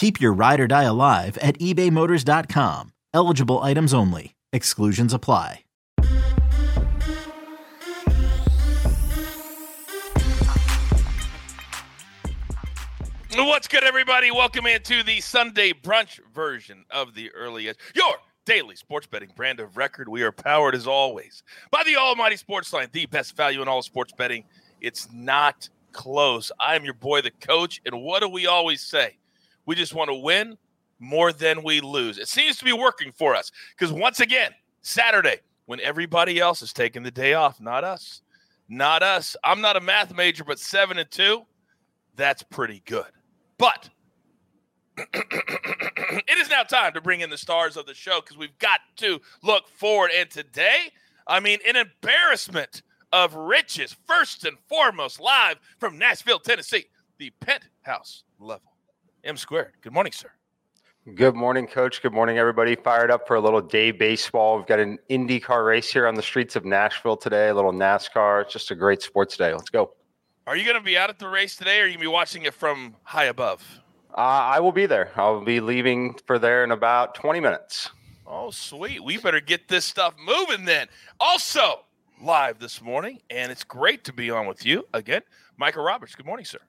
Keep your ride or die alive at ebaymotors.com. Eligible items only. Exclusions apply. What's good, everybody? Welcome into the Sunday brunch version of the Early Edge, your daily sports betting brand of record. We are powered, as always, by the Almighty Sports Line, the best value in all sports betting. It's not close. I am your boy, the coach. And what do we always say? We just want to win more than we lose. It seems to be working for us because once again, Saturday, when everybody else is taking the day off, not us, not us. I'm not a math major, but seven and two, that's pretty good. But it is now time to bring in the stars of the show because we've got to look forward. And today, I mean, an embarrassment of riches, first and foremost, live from Nashville, Tennessee, the penthouse level. M squared. Good morning, sir. Good morning, coach. Good morning, everybody. Fired up for a little day baseball. We've got an IndyCar race here on the streets of Nashville today, a little NASCAR. It's just a great sports day. Let's go. Are you going to be out at the race today or are you going to be watching it from high above? Uh, I will be there. I'll be leaving for there in about 20 minutes. Oh, sweet. We better get this stuff moving then. Also, live this morning, and it's great to be on with you again. Micah Roberts, good morning, sir.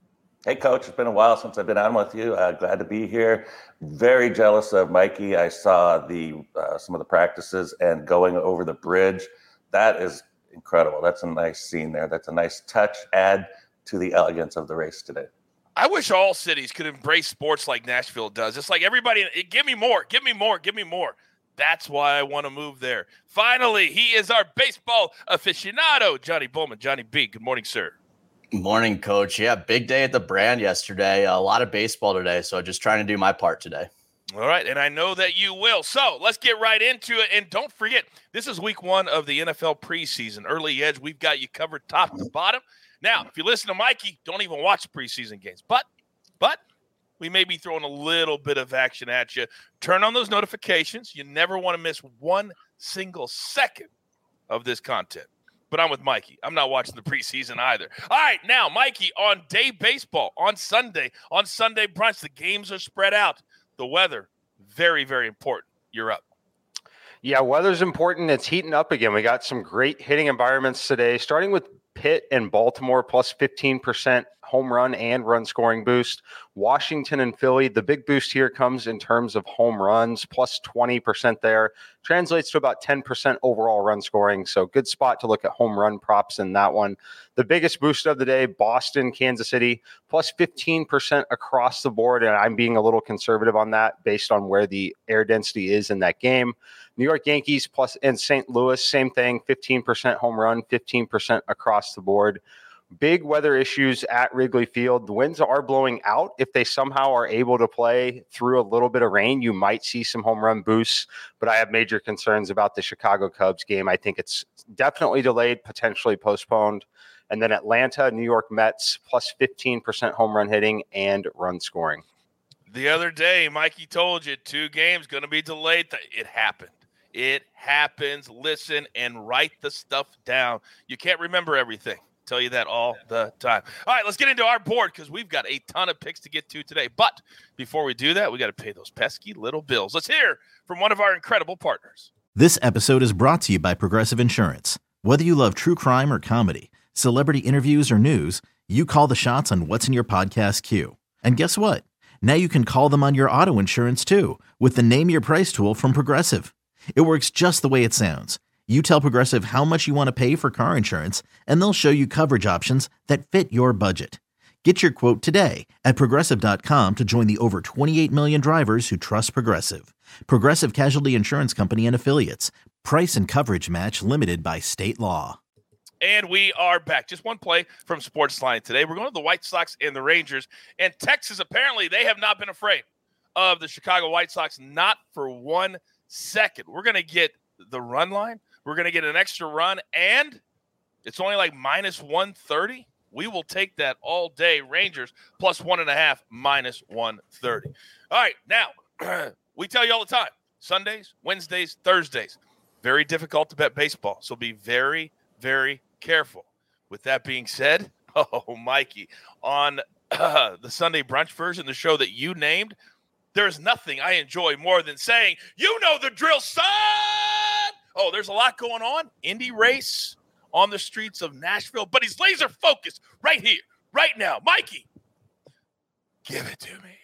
Hey, coach. It's been a while since I've been on with you. Uh, glad to be here. Very jealous of Mikey. I saw the uh, some of the practices and going over the bridge. That is incredible. That's a nice scene there. That's a nice touch. Add to the elegance of the race today. I wish all cities could embrace sports like Nashville does. It's like everybody, give me more, give me more, give me more. That's why I want to move there. Finally, he is our baseball aficionado, Johnny Bollman. Johnny B, good morning, sir. Morning, coach. Yeah, big day at the brand yesterday. A lot of baseball today. So just trying to do my part today. All right. And I know that you will. So let's get right into it. And don't forget, this is week one of the NFL preseason. Early edge, we've got you covered top to bottom. Now, if you listen to Mikey, don't even watch preseason games. But, but we may be throwing a little bit of action at you. Turn on those notifications. You never want to miss one single second of this content but I'm with Mikey. I'm not watching the preseason either. All right, now, Mikey, on day baseball, on Sunday, on Sunday brunch, the games are spread out. The weather, very, very important. You're up. Yeah, weather's important. It's heating up again. We got some great hitting environments today, starting with Pitt and Baltimore plus 15% home run and run scoring boost. Washington and Philly, the big boost here comes in terms of home runs, plus 20% there. Translates to about 10% overall run scoring. So good spot to look at home run props in that one. The biggest boost of the day, Boston, Kansas City, plus 15% across the board. And I'm being a little conservative on that based on where the air density is in that game. New York Yankees plus and St. Louis, same thing, 15% home run, 15% across the board big weather issues at Wrigley Field. The winds are blowing out. If they somehow are able to play through a little bit of rain, you might see some home run boosts. But I have major concerns about the Chicago Cubs game. I think it's definitely delayed, potentially postponed. And then Atlanta, New York Mets, plus 15% home run hitting and run scoring. The other day, Mikey told you two games going to be delayed. It happened. It happens. Listen and write the stuff down. You can't remember everything. Tell you that all the time. All right, let's get into our board because we've got a ton of picks to get to today. But before we do that, we got to pay those pesky little bills. Let's hear from one of our incredible partners. This episode is brought to you by Progressive Insurance. Whether you love true crime or comedy, celebrity interviews or news, you call the shots on what's in your podcast queue. And guess what? Now you can call them on your auto insurance too with the Name Your Price tool from Progressive. It works just the way it sounds. You tell Progressive how much you want to pay for car insurance, and they'll show you coverage options that fit your budget. Get your quote today at progressive.com to join the over 28 million drivers who trust Progressive. Progressive Casualty Insurance Company and Affiliates. Price and coverage match limited by state law. And we are back. Just one play from Sportsline today. We're going to the White Sox and the Rangers. And Texas, apparently, they have not been afraid of the Chicago White Sox, not for one second. We're going to get the run line. We're going to get an extra run, and it's only like minus 130. We will take that all day. Rangers plus one and a half, minus 130. All right, now we tell you all the time Sundays, Wednesdays, Thursdays. Very difficult to bet baseball. So be very, very careful. With that being said, oh, Mikey, on uh, the Sunday brunch version, the show that you named, there's nothing I enjoy more than saying, you know the drill, son. Oh, there's a lot going on. Indy race on the streets of Nashville, but he's laser focused right here, right now. Mikey, give it to me.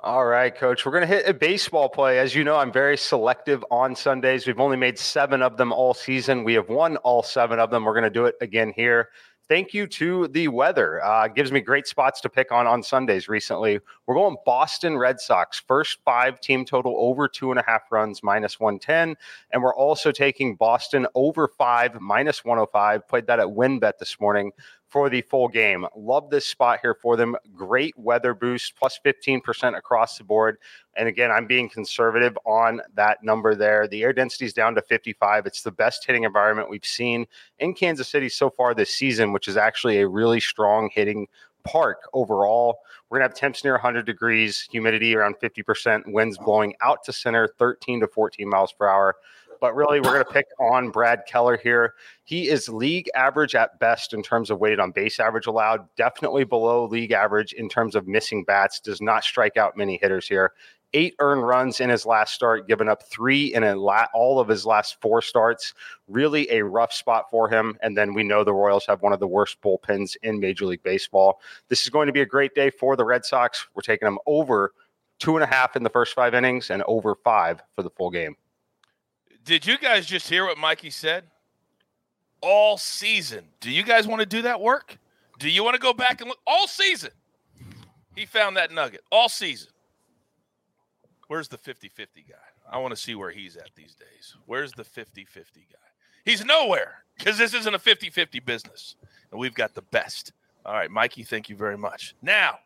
All right, coach. We're going to hit a baseball play. As you know, I'm very selective on Sundays. We've only made seven of them all season. We have won all seven of them. We're going to do it again here thank you to the weather. Uh, gives me great spots to pick on on Sundays recently. We're going Boston Red Sox, first five team total over two and a half runs, minus 110. And we're also taking Boston over five, minus 105. Played that at WynnBET this morning for the full game. Love this spot here for them. Great weather boost, plus 15% across the board. And again, I'm being conservative on that number there. The air density is down to 55. It's the best hitting environment we've seen in Kansas City so far this season, which is actually a really strong hitting park overall. We're going to have temps near 100 degrees, humidity around 50%, winds blowing out to center 13 to 14 miles per hour but really we're going to pick on Brad Keller here. He is league average at best in terms of weighted on base average allowed, definitely below league average in terms of missing bats, does not strike out many hitters here. Eight earned runs in his last start, given up three in la- all of his last four starts. Really a rough spot for him. And then we know the Royals have one of the worst bullpens in Major League Baseball. This is going to be a great day for the Red Sox. We're taking them over two and a half in the first five innings and over five for the full game. Did you guys just hear what Mikey said? All season. Do you guys want to do that work? Do you want to go back and look all season? He found that nugget all season. Where's the 50 50 guy? I want to see where he's at these days. Where's the 50 50 guy? He's nowhere because this isn't a 50 50 business. And we've got the best. All right, Mikey, thank you very much. Now,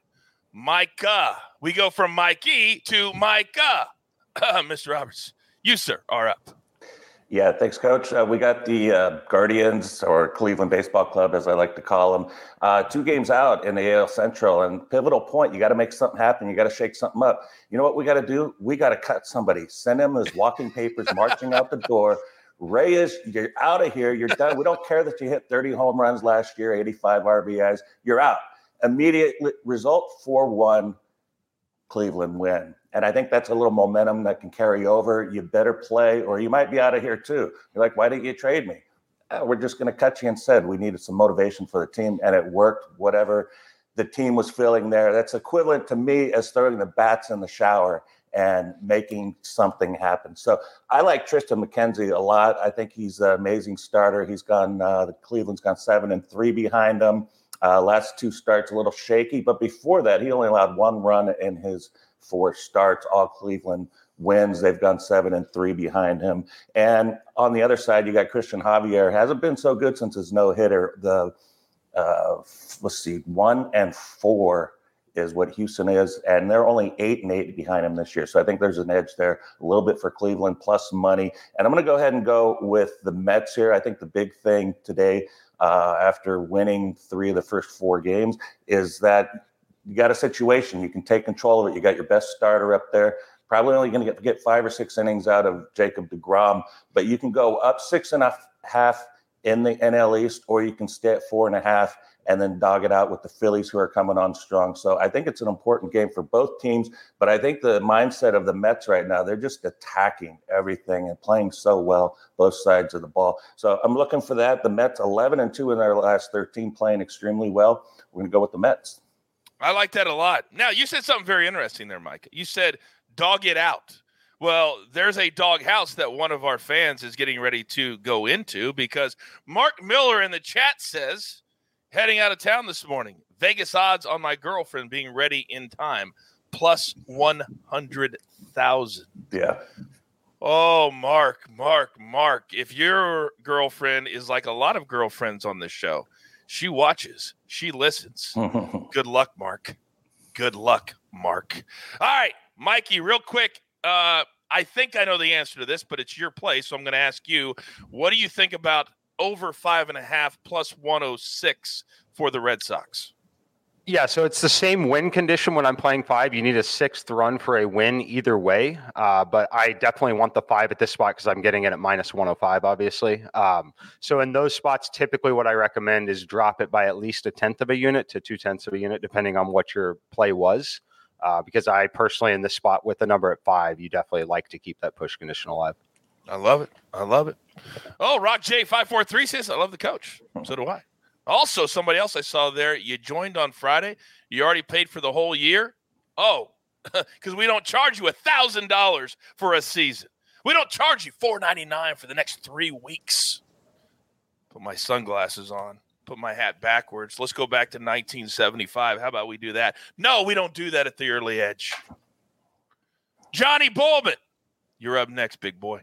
Micah. We go from Mikey to Micah. Mr. Roberts, you, sir, are up. Yeah, thanks, Coach. Uh, we got the uh, Guardians, or Cleveland Baseball Club, as I like to call them, uh, two games out in the AL Central. And pivotal point, you got to make something happen. You got to shake something up. You know what we got to do? We got to cut somebody. Send him his walking papers marching out the door. Reyes, you're out of here. You're done. We don't care that you hit 30 home runs last year, 85 RBIs. You're out. Immediate result 4 1 Cleveland win. And I think that's a little momentum that can carry over. You better play, or you might be out of here too. You're like, why didn't you trade me? Uh, we're just going to cut you instead. We needed some motivation for the team, and it worked. Whatever the team was feeling there, that's equivalent to me as throwing the bats in the shower and making something happen. So I like Triston McKenzie a lot. I think he's an amazing starter. He's gone. Uh, Cleveland's gone seven and three behind him. Uh, last two starts a little shaky, but before that, he only allowed one run in his four starts. All Cleveland wins. They've gone seven and three behind him. And on the other side, you got Cristian Javier. Hasn't been so good since his no hitter. The uh, let's see, one and four is what Houston is, and they're only eight and eight behind him this year. So I think there's an edge there, a little bit for Cleveland plus money. And I'm going to go ahead and go with the Mets here. I think the big thing today, uh, after winning three of the first four games, is that you got a situation. You can take control of it. You got your best starter up there. Probably only going to get, get five or six innings out of Jacob DeGrom, but you can go up six and a half in the NL East, or you can stay at four and a half and then dog it out with the Phillies who are coming on strong. So I think it's an important game for both teams. But I think the mindset of the Mets right now, they're just attacking everything and playing so well, both sides of the ball. So I'm looking for that. The Mets 11 and 2 in their last 13, playing extremely well. We're going to go with the Mets. I like that a lot. Now, you said something very interesting there, Mike. You said dog it out. Well, there's a dog house that one of our fans is getting ready to go into because Mark Miller in the chat says heading out of town this morning. Vegas odds on my girlfriend being ready in time, plus 100,000. Yeah. Oh, Mark, Mark, Mark. If your girlfriend is like a lot of girlfriends on this show, she watches, she listens. Good luck, Mark. Good luck, Mark. All right, Mikey, real quick. Uh, I think I know the answer to this, but it's your play. So I'm going to ask you what do you think about over five and a half plus 106 for the Red Sox. Yeah, so it's the same win condition when I'm playing five. You need a sixth run for a win either way. Uh, but I definitely want the five at this spot because I'm getting it at minus 105, obviously. Um, so in those spots, typically what I recommend is drop it by at least a tenth of a unit to two tenths of a unit, depending on what your play was. Uh, because I personally, in this spot with the number at five, you definitely like to keep that push condition alive. I love it. I love it. Oh, Rock J five four three says I love the coach. Hmm. So do I. Also, somebody else I saw there. You joined on Friday. You already paid for the whole year. Oh, because we don't charge you a thousand dollars for a season. We don't charge you four ninety nine for the next three weeks. Put my sunglasses on. Put my hat backwards. Let's go back to 1975. How about we do that? No, we don't do that at the early edge. Johnny Bollman, you're up next, big boy.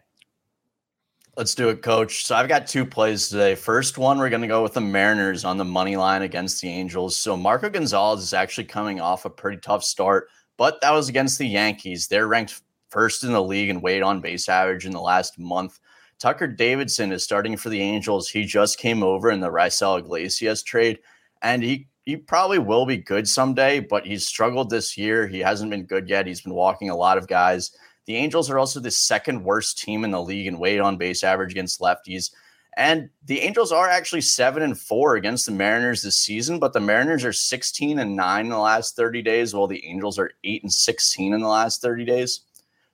Let's do it, coach. So I've got two plays today. First one, we're going to go with the Mariners on the money line against the Angels. So Marco Gonzalez is actually coming off a pretty tough start, but that was against the Yankees. They're ranked first in the league in weight on base average in the last month. Tucker Davidson is starting for the Angels. He just came over in the Raisel Iglesias trade, and he he probably will be good someday, but he's struggled this year. He hasn't been good yet. He's been walking a lot of guys. The Angels are also the second worst team in the league in weight on base average against lefties. And the Angels are actually seven and four against the Mariners this season, but the Mariners are 16 and nine in the last 30 days, while the Angels are eight and 16 in the last 30 days.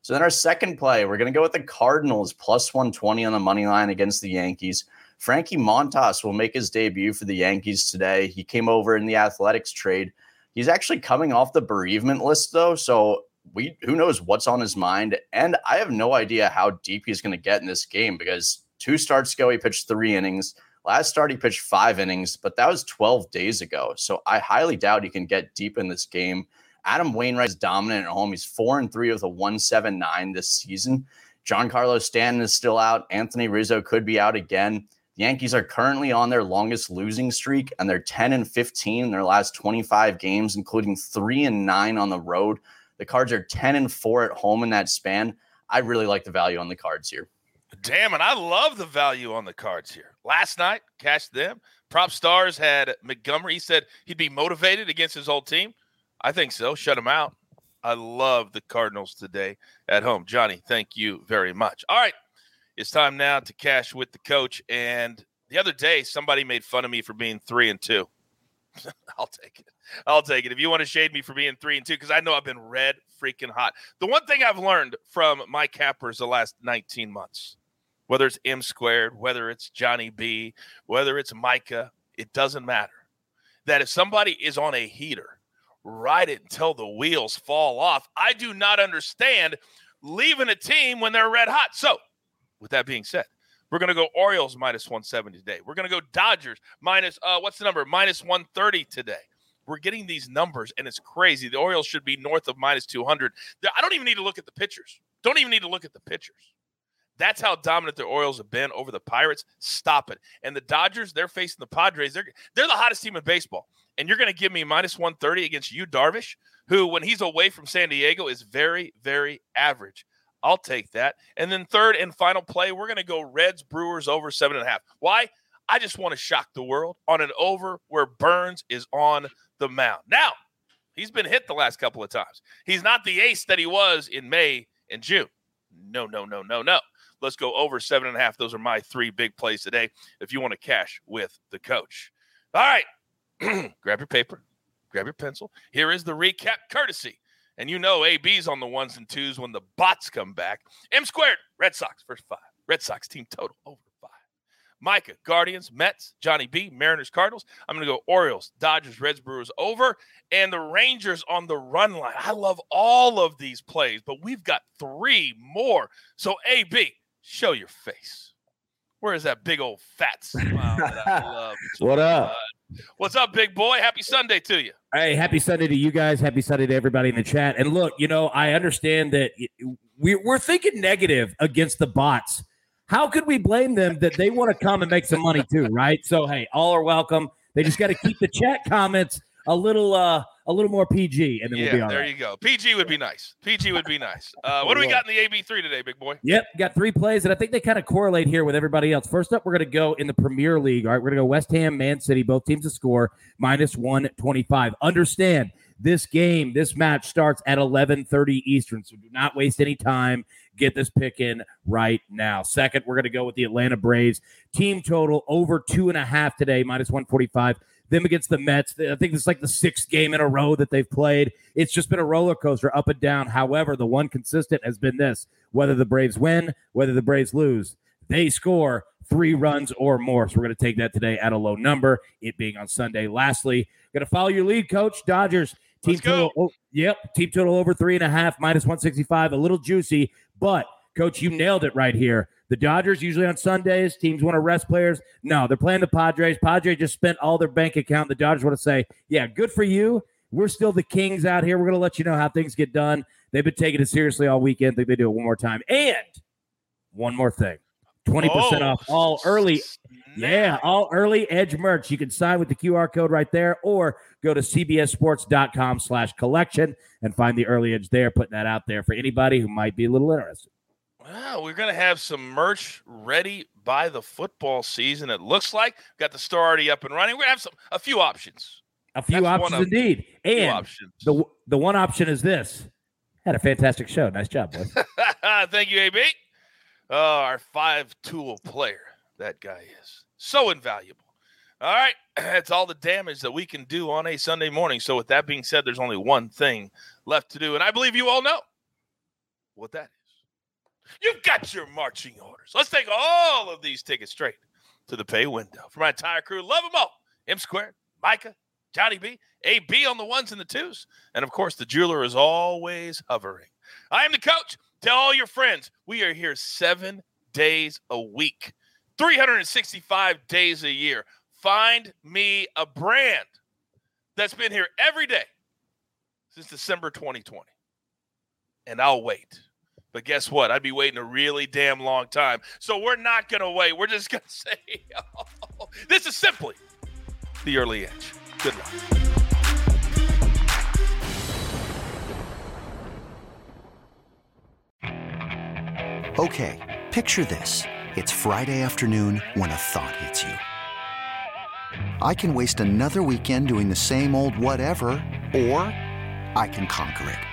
So then our second play, we're going to go with the Cardinals plus 120 on the money line against the Yankees. Frankie Montas will make his debut for the Yankees today. He came over in the Athletics trade. He's actually coming off the bereavement list, though. So we who knows what's on his mind. And I have no idea how deep he's going to get in this game because two starts ago he pitched three innings. Last start he pitched five innings, but that was 12 days ago. So I highly doubt he can get deep in this game. Adam Wainwright is dominant at home. He's four and three with a 179 this season. Giancarlo Stanton is still out. Anthony Rizzo could be out again. The Yankees are currently on their longest losing streak, and they're 10 and 15 in their last 25 games, including three and nine on the road. The Cards are 10 and 4 at home in that span. I really like the value on the Cards here. Damn, and I love the value on the Cards here. Last night, cashed them. Prop Stars had Montgomery. He said he'd be motivated against his old team. I think so. Shut him out. I love the Cardinals today at home. Johnny, thank you very much. All right. It's time now to cash with the coach. And the other day, somebody made fun of me for being three and two. I'll take it. I'll take it. If you want to shade me for being three and two, because I know I've been red freaking hot. The one thing I've learned from my cappers the last 19 months, whether it's M squared, whether it's Johnny B, whether it's Micah, it doesn't matter. That if somebody is on a heater, ride it until the wheels fall off. I do not understand leaving a team when they're red hot. So, with that being said, we're going to go Orioles minus 170 today. We're going to go Dodgers minus, uh, what's the number? Minus 130 today. We're getting these numbers, and it's crazy. The Orioles should be north of minus 200. I don't even need to look at the pitchers. Don't even need to look at the pitchers. That's how dominant the Orioles have been over the Pirates. Stop it. And the Dodgers, they're facing the Padres. They're they're the hottest team in baseball. And you're going to give me minus 130 against Yu Darvish, who, when he's away from San Diego, is very, very average. I'll take that. And then third and final play, we're going to go Reds Brewers over seven and a half. Why? I just want to shock the world on an over where Burnes is on the mound. Now, He's been hit the last couple of times. He's not the ace that he was in May and June. No, no, no, no, no. Let's go over seven and a half. Those are my three big plays today. If you want to cash with the coach. All right. grab your paper, grab your pencil. Here is the recap courtesy. And you know AB's on the ones and twos when the bots come back. M squared, Red Sox, first five. Red Sox team total over five. Micah, Guardians, Mets, Johnny B, Mariners, Cardinals. I'm going to go Orioles, Dodgers, Reds, Brewers over, and the Rangers on the run line. I love all of these plays, but we've got three more. So, AB, show your face. Where is that big old fat smile that I love? what up? What's up, big boy? Happy Sunday to you. Hey, happy Sunday to you guys. Happy Sunday to everybody in the chat. And look, you know, I understand that we're thinking negative against the bots how could we blame them that they want to come and make some money too, right? So hey, all are welcome. They just got to keep the chat comments a little uh a little more PG, and then yeah, we'll be all there right. you go. PG would be nice. PG would be nice. Uh, what do we got in the AB three today, big boy? Yep, got three plays, and I think they kind of correlate here with everybody else. First up, we're going to go in the Premier League. All right, we're going to go West Ham, Man City, both teams to score minus one twenty five. Understand this game, this match starts at 11:30 Eastern, so do not waste any time. Get this pick in right now. Second, we're going to go with the Atlanta Braves team total over two and a half today, minus 145. Them against the Mets. I think it's like the sixth game in a row that they've played. It's just been a roller coaster up and down. However, the one consistent has been this whether the Braves win, whether the Braves lose, they score three runs or more. So we're going to take that today at a low number, it being on Sunday. Lastly, going to follow your lead, coach. Dodgers Team total, oh, yep. Team total over three and a half, minus 165. A little juicy, but coach, you nailed it right here. The Dodgers usually on Sundays, teams want to rest players. No, they're playing the Padres. Padres just spent all their bank account. The Dodgers want to say, yeah, good for you. We're still the kings out here. We're going to let you know how things get done. They've been taking it seriously all weekend. think they do it one more time. And one more thing 20% oh, off all early. Yeah, all early edge merch. You can sign with the QR code right there or go to cbssports.com slash collection and find the early edge there. Putting that out there for anybody who might be a little interested. Wow, we're going to have some merch ready by the football season. It looks like got the store already up and running. We're to have some a few options. A few That's options indeed. And options. the the one option is this. Had a fantastic show. Nice job, boy. Thank you, AB. Oh, our five tool player. That guy is so invaluable. All right. That's all the damage that we can do on a Sunday morning. So, with that being said, there's only one thing left to do. And I believe you all know what that is. You've got your marching orders. Let's take all of these tickets straight to the pay window. For my entire crew, love them all. M squared, Micah, Johnny B, AB on the ones and the twos. And of course, the jeweler is always hovering. I am the coach. Tell all your friends we are here seven days a week, 365 days a year. Find me a brand that's been here every day since December 2020. And I'll wait. But guess what? I'd be waiting a really damn long time. So we're not going to wait. We're just going to say, this is simply the early edge. Good luck. Okay, picture this. It's Friday afternoon when a thought hits you. I can waste another weekend doing the same old whatever, or I can conquer it.